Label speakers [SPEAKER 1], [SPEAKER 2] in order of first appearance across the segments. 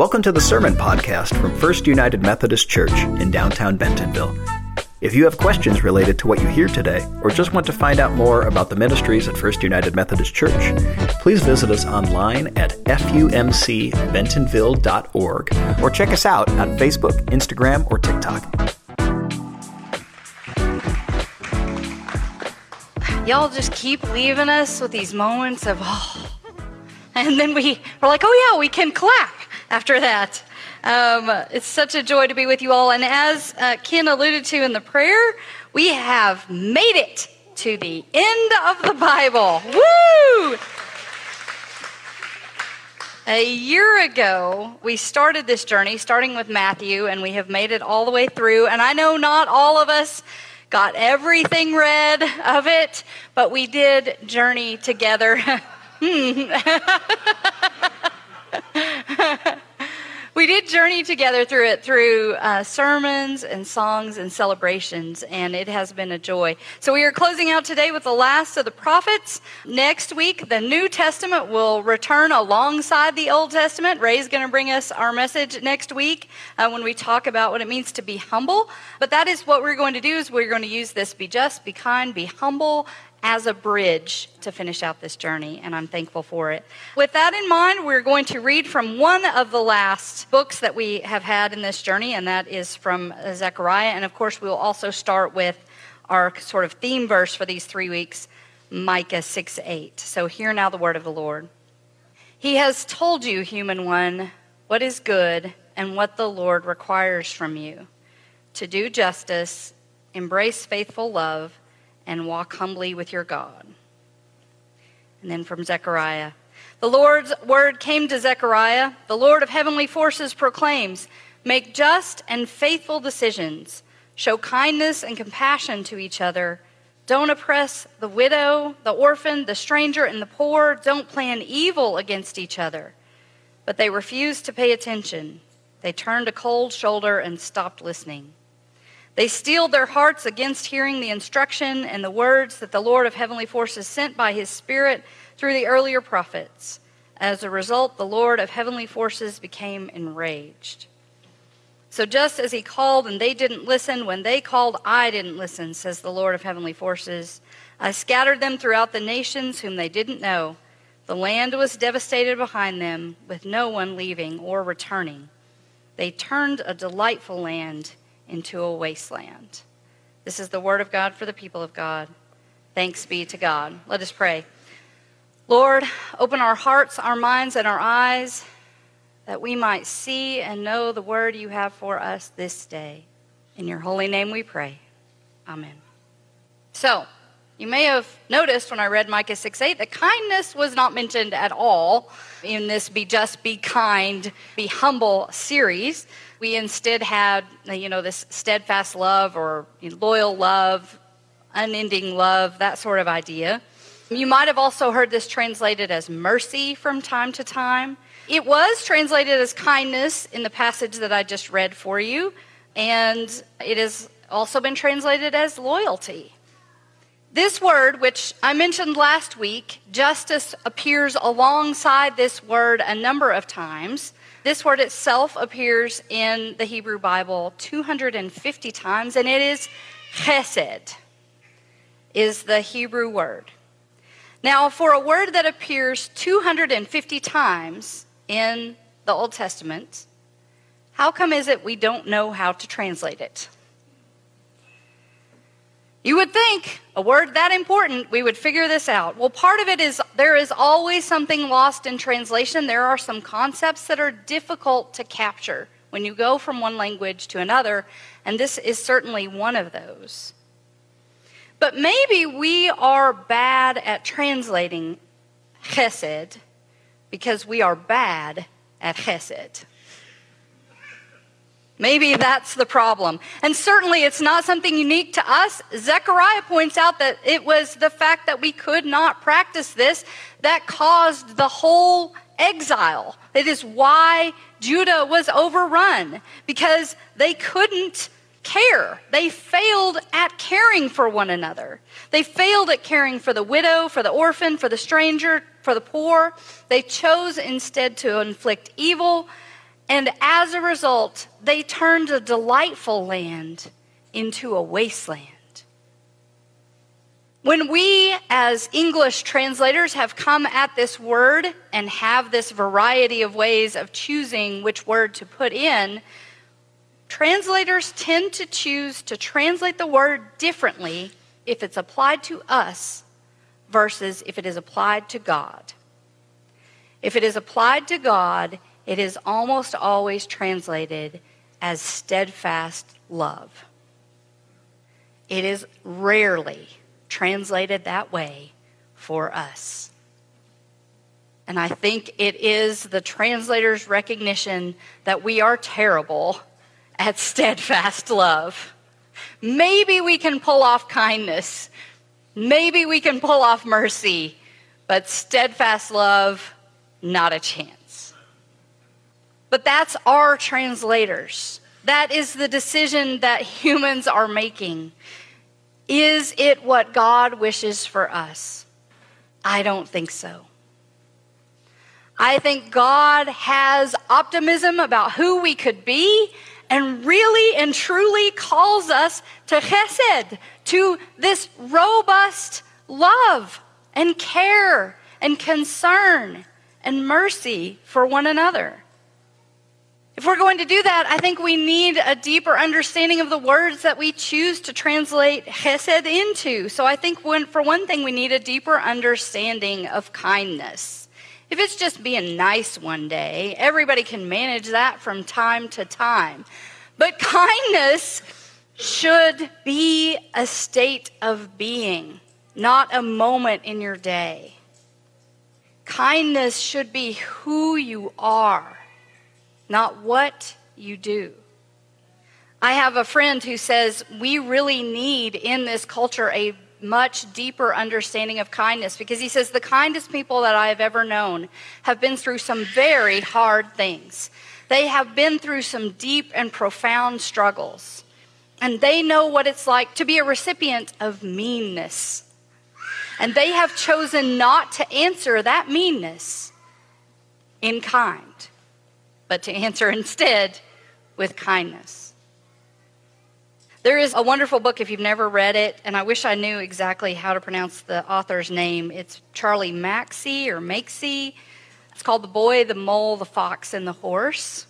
[SPEAKER 1] Welcome to the Sermon Podcast from First United Methodist Church in downtown Bentonville. If you have questions related to what you hear today, or just want to find out more about the ministries at First United Methodist Church, please visit us online at fumcbentonville.org or check us out on Facebook, Instagram, or TikTok.
[SPEAKER 2] Y'all just keep leaving us with these moments of, oh, and then we, we're like, oh yeah, we can clap after that. Um, it's such a joy to be with you all. And as uh, Ken alluded to in the prayer, we have made it to the end of the Bible. Woo! A year ago, we started this journey, starting with Matthew, and we have made it all the way through. And I know not all of us got everything read of it, but we did journey together. hmm. we did journey together through it through uh, sermons and songs and celebrations, and it has been a joy. So we are closing out today with the last of the prophets. Next week, the New Testament will return alongside the Old Testament. Ray's going to bring us our message next week uh, when we talk about what it means to be humble. But that is what we're going to do is we're going to use this be just, be kind, be humble, as a bridge to finish out this journey, and I'm thankful for it. With that in mind, we're going to read from one of the last books that we have had in this journey, and that is from Zechariah. And of course, we'll also start with our sort of theme verse for these three weeks, Micah 6 8. So, hear now the word of the Lord. He has told you, human one, what is good and what the Lord requires from you to do justice, embrace faithful love and walk humbly with your God. And then from Zechariah The Lord's word came to Zechariah. The Lord of heavenly forces proclaims Make just and faithful decisions, show kindness and compassion to each other. Don't oppress the widow, the orphan, the stranger, and the poor. Don't plan evil against each other. But they refused to pay attention. They turned a cold shoulder and stopped listening. They steeled their hearts against hearing the instruction and the words that the Lord of heavenly forces sent by his Spirit through the earlier prophets. As a result, the Lord of heavenly forces became enraged. So just as he called and they didn't listen, when they called, I didn't listen, says the Lord of heavenly forces. I scattered them throughout the nations whom they didn't know. The land was devastated behind them, with no one leaving or returning. They turned a delightful land into a wasteland. This is the word of God for the people of God. Thanks be to God. Let us pray. Lord, open our hearts, our minds, and our eyes that we might see and know the word you have for us this day. In your holy name we pray. Amen. So, you may have noticed when I read Micah 6 8 that kindness was not mentioned at all in this Be Just, Be Kind, Be Humble series. We instead had, you know, this steadfast love or loyal love, unending love, that sort of idea. You might have also heard this translated as mercy from time to time. It was translated as kindness in the passage that I just read for you, and it has also been translated as loyalty. This word, which I mentioned last week, justice appears alongside this word a number of times. This word itself appears in the Hebrew Bible 250 times, and it is chesed, is the Hebrew word. Now, for a word that appears 250 times in the Old Testament, how come is it we don't know how to translate it? You would think a word that important, we would figure this out. Well, part of it is there is always something lost in translation. There are some concepts that are difficult to capture when you go from one language to another, and this is certainly one of those. But maybe we are bad at translating chesed because we are bad at chesed. Maybe that's the problem. And certainly it's not something unique to us. Zechariah points out that it was the fact that we could not practice this that caused the whole exile. It is why Judah was overrun, because they couldn't care. They failed at caring for one another. They failed at caring for the widow, for the orphan, for the stranger, for the poor. They chose instead to inflict evil And as a result, they turned a delightful land into a wasteland. When we, as English translators, have come at this word and have this variety of ways of choosing which word to put in, translators tend to choose to translate the word differently if it's applied to us versus if it is applied to God. If it is applied to God, it is almost always translated as steadfast love. It is rarely translated that way for us. And I think it is the translator's recognition that we are terrible at steadfast love. Maybe we can pull off kindness. Maybe we can pull off mercy. But steadfast love, not a chance. But that's our translators. That is the decision that humans are making. Is it what God wishes for us? I don't think so. I think God has optimism about who we could be and really and truly calls us to chesed, to this robust love and care and concern and mercy for one another. If we're going to do that, I think we need a deeper understanding of the words that we choose to translate chesed into. So I think when, for one thing, we need a deeper understanding of kindness. If it's just being nice one day, everybody can manage that from time to time. But kindness should be a state of being, not a moment in your day. Kindness should be who you are, not what you do. I have a friend who says we really need in this culture a much deeper understanding of kindness because he says the kindest people that I have ever known have been through some very hard things. They have been through some deep and profound struggles. And they know what it's like to be a recipient of meanness. And they have chosen not to answer that meanness in kind, but to answer instead with kindness. There is a wonderful book if you've never read it, and I wish I knew exactly how to pronounce the author's name. It's Charlie Maxey or Makesy. It's called The Boy, the Mole, the Fox, and the Horse.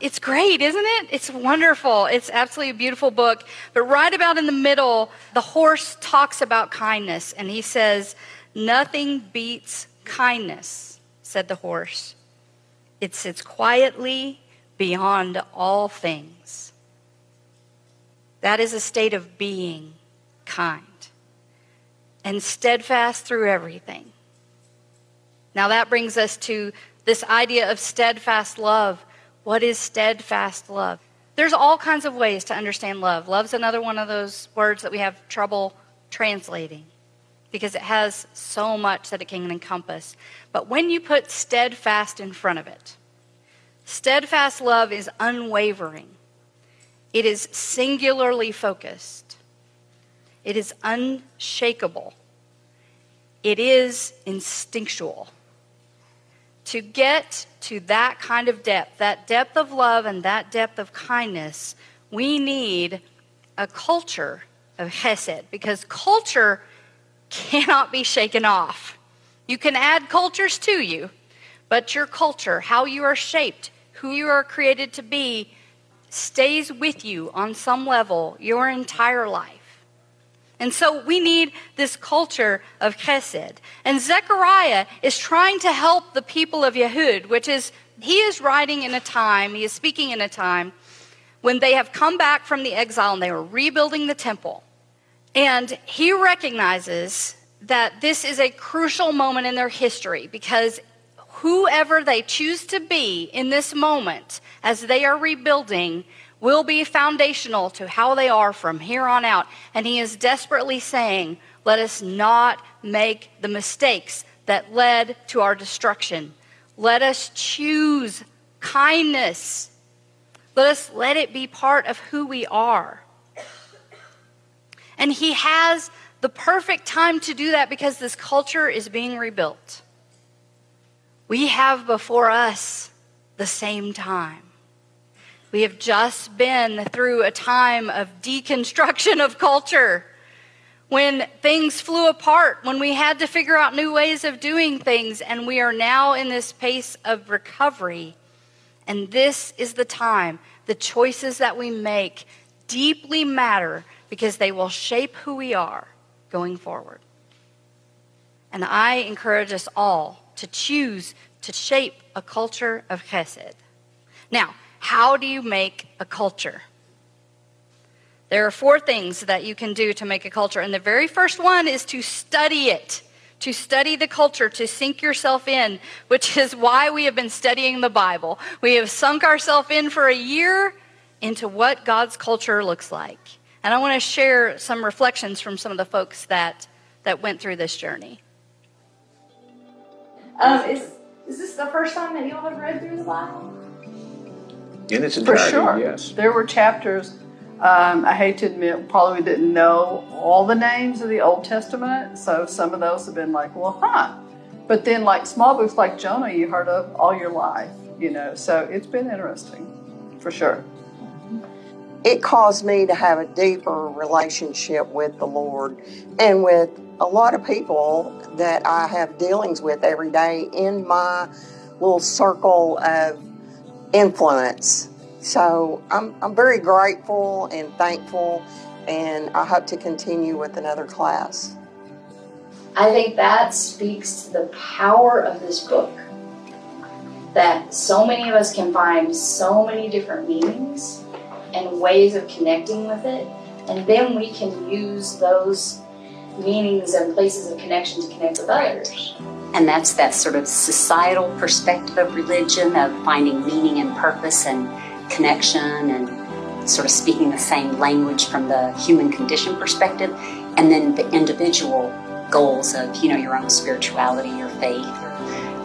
[SPEAKER 2] It's great, isn't it? It's wonderful. It's absolutely a beautiful book. But right about in the middle, the horse talks about kindness, and he says, Nothing beats kindness, said the horse. It sits quietly beyond all things. That is a state of being kind and steadfast through everything. Now, that brings us to this idea of steadfast love. What is steadfast love? There's all kinds of ways to understand love. Love's another one of those words that we have trouble translating because it has so much that it can encompass. But when you put steadfast in front of it, steadfast love is unwavering. It is singularly focused. It is unshakable. It is instinctual. To get to that kind of depth, that depth of love and that depth of kindness, we need a culture of chesed because culture cannot be shaken off. You can add cultures to you, but your culture, how you are shaped, who you are created to be, stays with you on some level your entire life. And so we need this culture of chesed. And Zechariah is trying to help the people of Yehud, which is, he is writing in a time, he is speaking in a time when they have come back from the exile and they are rebuilding the temple. And he recognizes that this is a crucial moment in their history because whoever they choose to be in this moment as they are rebuilding will be foundational to how they are from here on out. And he is desperately saying, let us not make the mistakes that led to our destruction. Let us choose kindness. Let us let it be part of who we are. And he has the perfect time to do that because this culture is being rebuilt. We have before us the same time. We have just been through a time of deconstruction of culture when things flew apart, when we had to figure out new ways of doing things, and we are now in this pace of recovery. And this is the time. The choices that we make deeply matter because they will shape who we are going forward. And I encourage us all to choose to shape a culture of chesed. Now, how do you make a culture? There are four things that you can do to make a culture. And the very first one is to study it, to study the culture, to sink yourself in, which is why we have been studying the Bible. We have sunk ourselves in for a year into what God's culture looks like. And I want to share some reflections from some of the folks that, that went through this journey. Um, is, is this the first time that you all have read through the Bible?
[SPEAKER 3] In its entirety,
[SPEAKER 4] For sure.
[SPEAKER 3] yes.
[SPEAKER 4] There were chapters um, I hate to admit, probably didn't know all the names of the Old Testament, so some of those have been like, well, huh. But then, like small books like Jonah, you heard of all your life, you know, so it's been interesting for sure.
[SPEAKER 5] It caused me to have a deeper relationship with the Lord and with a lot of people that I have dealings with every day in my little circle of influence. So I'm, I'm very grateful and thankful, and I hope to continue with another class.
[SPEAKER 6] I think that speaks to the power of this book. That so many of us can find so many different meanings and ways of connecting with it, and then we can use those meanings and places of connection to connect with others.
[SPEAKER 7] And that's that sort of societal perspective of religion, of finding meaning and purpose and connection and sort of speaking the same language from the human condition perspective, and then the individual goals of you know your own spirituality, your faith,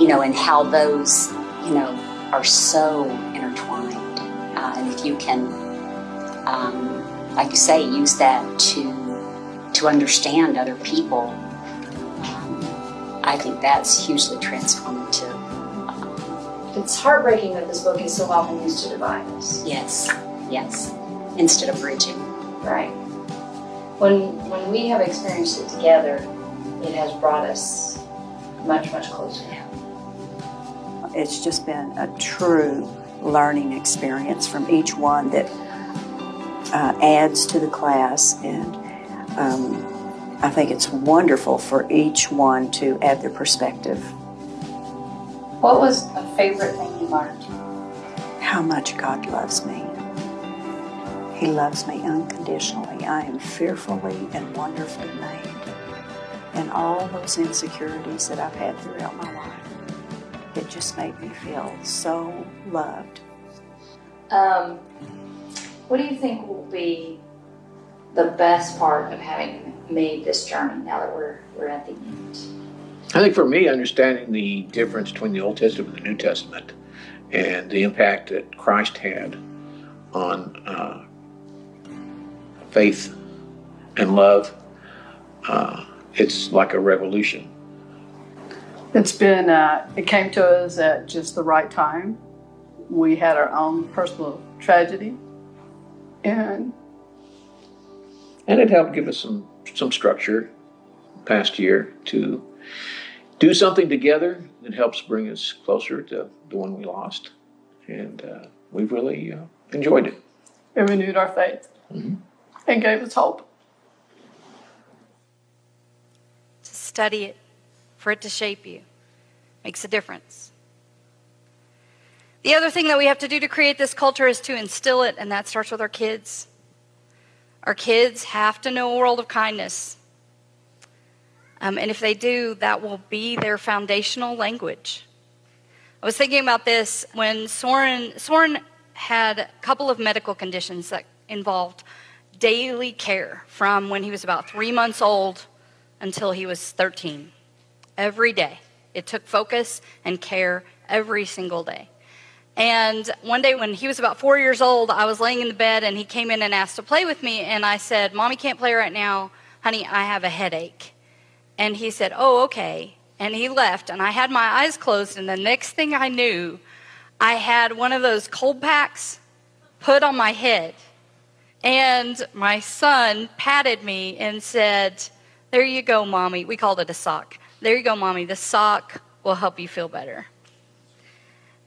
[SPEAKER 7] you know, and how those you know are so intertwined. Uh, and if you can, um, like you say, use that to to understand other people, um, I think that's hugely transformative.
[SPEAKER 6] It's heartbreaking that this book is so often used to divide us.
[SPEAKER 7] Yes, yes. Instead of bridging.
[SPEAKER 6] Right. When when we have experienced it together, it has brought us much, much closer.
[SPEAKER 8] It's just been a true learning experience from each one that uh, adds to the class, and um, I think it's wonderful for each one to add their perspective.
[SPEAKER 6] What was a favorite thing you learned?
[SPEAKER 8] How much God loves me. He loves me unconditionally. I am fearfully and wonderfully made. And all those insecurities that I've had throughout my life, it just made me feel so loved.
[SPEAKER 6] Um, what do you think will be the best part of having made this journey now that we're, we're at the end?
[SPEAKER 3] I think for me, understanding the difference between the Old Testament and the New Testament and the impact that Christ had on uh, faith and love, uh, it's like a revolution.
[SPEAKER 4] It's been, uh, it came to us at just the right time. We had our own personal tragedy, and
[SPEAKER 3] And it helped give us some, some structure past year to do something together that helps bring us closer to the one we lost. And uh, we've really uh, enjoyed it.
[SPEAKER 4] it renewed our faith
[SPEAKER 3] Mhm.
[SPEAKER 4] and gave us hope.
[SPEAKER 2] To study it, for it to shape you, makes a difference. The other thing that we have to do to create this culture is to instill it, and that starts with our kids. Our kids have to know a world of kindness. Um, and if they do, that will be their foundational language. I was thinking about this when Soren, Soren had a couple of medical conditions that involved daily care from when he was about three months old until he was 13. Every day. It took focus and care every single day. And one day when he was about four years old, I was laying in the bed and he came in and asked to play with me. And I said, Mommy can't play right now. Honey, I have a headache. And he said, Oh, okay. And he left. And I had my eyes closed. And the next thing I knew, I had one of those cold packs put on my head. And my son patted me and said, There you go, mommy. We called it a sock. There you go, mommy. The sock will help you feel better.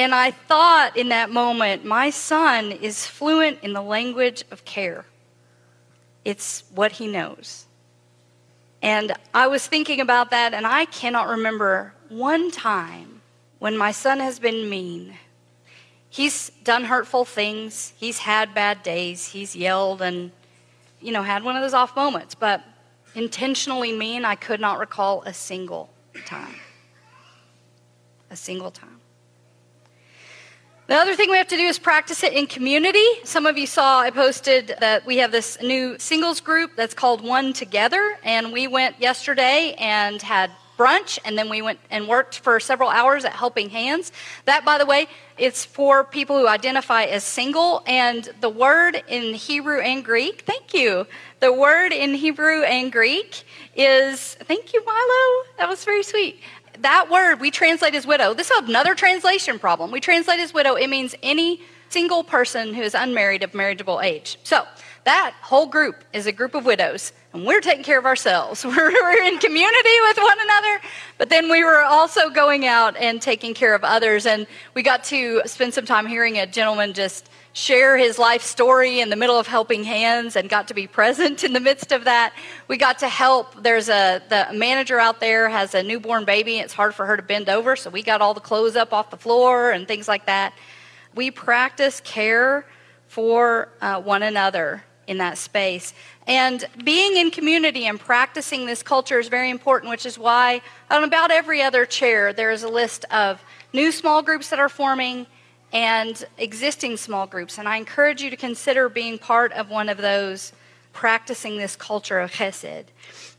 [SPEAKER 2] And I thought in that moment, my son is fluent in the language of care. It's what he knows. And I was thinking about that, and I cannot remember one time when my son has been mean. He's done hurtful things, he's had bad days, he's yelled and, you know, had one of those off moments, but intentionally mean, I could not recall a single time. A single time. The other thing we have to do is practice it in community. Some of you saw I posted that we have this new singles group that's called One Together, and we went yesterday and had brunch, and then we went and worked for several hours at Helping Hands. That, by the way, it's for people who identify as single, and the word in Hebrew and Greek, thank you. The word in Hebrew and Greek is, thank you, Milo. That was very sweet that word we translate as widow. This is another translation problem. We translate as widow, it means any single person who is unmarried of marriageable age. So that whole group is a group of widows, and we're taking care of ourselves. We're, we're in community with one another, but then we were also going out and taking care of others. And we got to spend some time hearing a gentleman just share his life story in the middle of helping hands and got to be present in the midst of that. We got to help. There's a the manager out there has a newborn baby. It's hard for her to bend over, so we got all the clothes up off the floor and things like that. We practice care for uh, one another in that space. And being in community and practicing this culture is very important, which is why on about every other chair there is a list of new small groups that are forming and existing small groups. And I encourage you to consider being part of one of those, practicing this culture of chesed.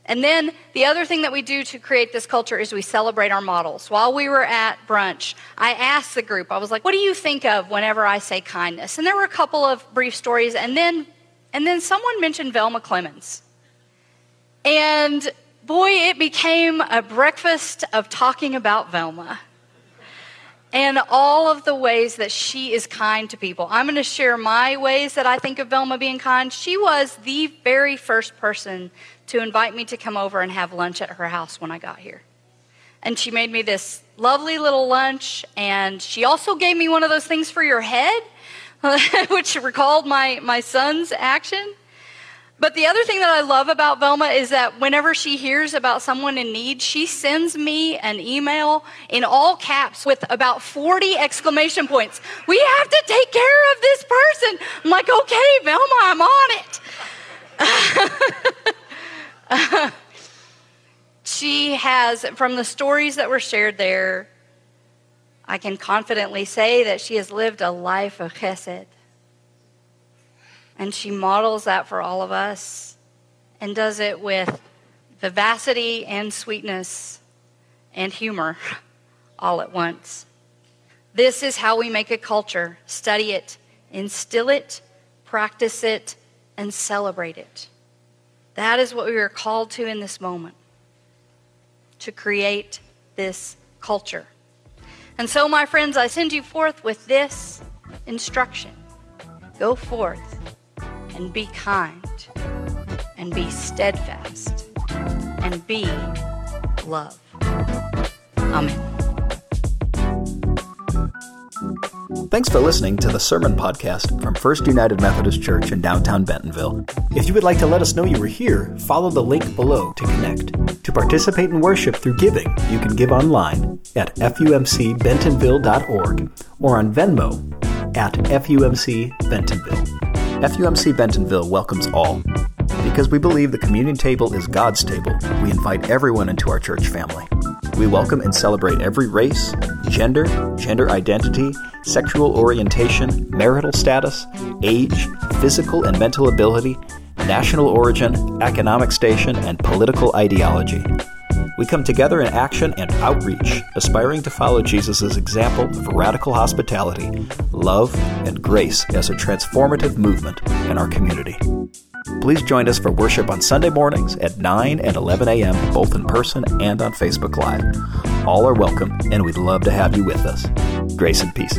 [SPEAKER 2] And then the other thing that we do to create this culture is we celebrate our models. While we were at brunch, I asked the group, I was like, what do you think of whenever I say kindness? And there were a couple of brief stories, and then and then someone mentioned Velma Clemens. And boy, it became a breakfast of talking about Velma and all of the ways that she is kind to people. I'm going to share my ways that I think of Velma being kind. She was the very first person to invite me to come over and have lunch at her house when I got here. And she made me this lovely little lunch, and she also gave me one of those things for your head, which recalled my, my son's action. But the other thing that I love about Velma is that whenever she hears about someone in need, she sends me an email in all caps with about 40 exclamation points. We have to take care of this person. I'm like, okay, Velma, I'm on it. she has, from the stories that were shared there, I can confidently say that she has lived a life of chesed. And she models that for all of us and does it with vivacity and sweetness and humor all at once. This is how we make a culture study it, instill it, practice it, and celebrate it. That is what we are called to in this moment to create this culture. And so, my friends, I send you forth with this instruction go forth and be kind and be steadfast and be love. Amen.
[SPEAKER 1] Thanks for listening to the Sermon Podcast from First United Methodist Church in downtown Bentonville. If you would like to let us know you were here, follow the link below to connect. To participate in worship through giving, you can give online at fumcbentonville.org or on Venmo at FUMC Bentonville. FUMC Bentonville welcomes all. Because we believe the communion table is God's table, we invite everyone into our church family. We welcome and celebrate every race, gender, gender identity, sexual orientation, marital status, age, physical and mental ability, national origin, economic station, and political ideology. We come together in action and outreach, aspiring to follow Jesus' example of radical hospitality, love, and grace as a transformative movement in our community. Please join us for worship on Sunday mornings at 9 and 11 a.m., both in person and on Facebook Live. All are welcome, and we'd love to have you with us. Grace and peace.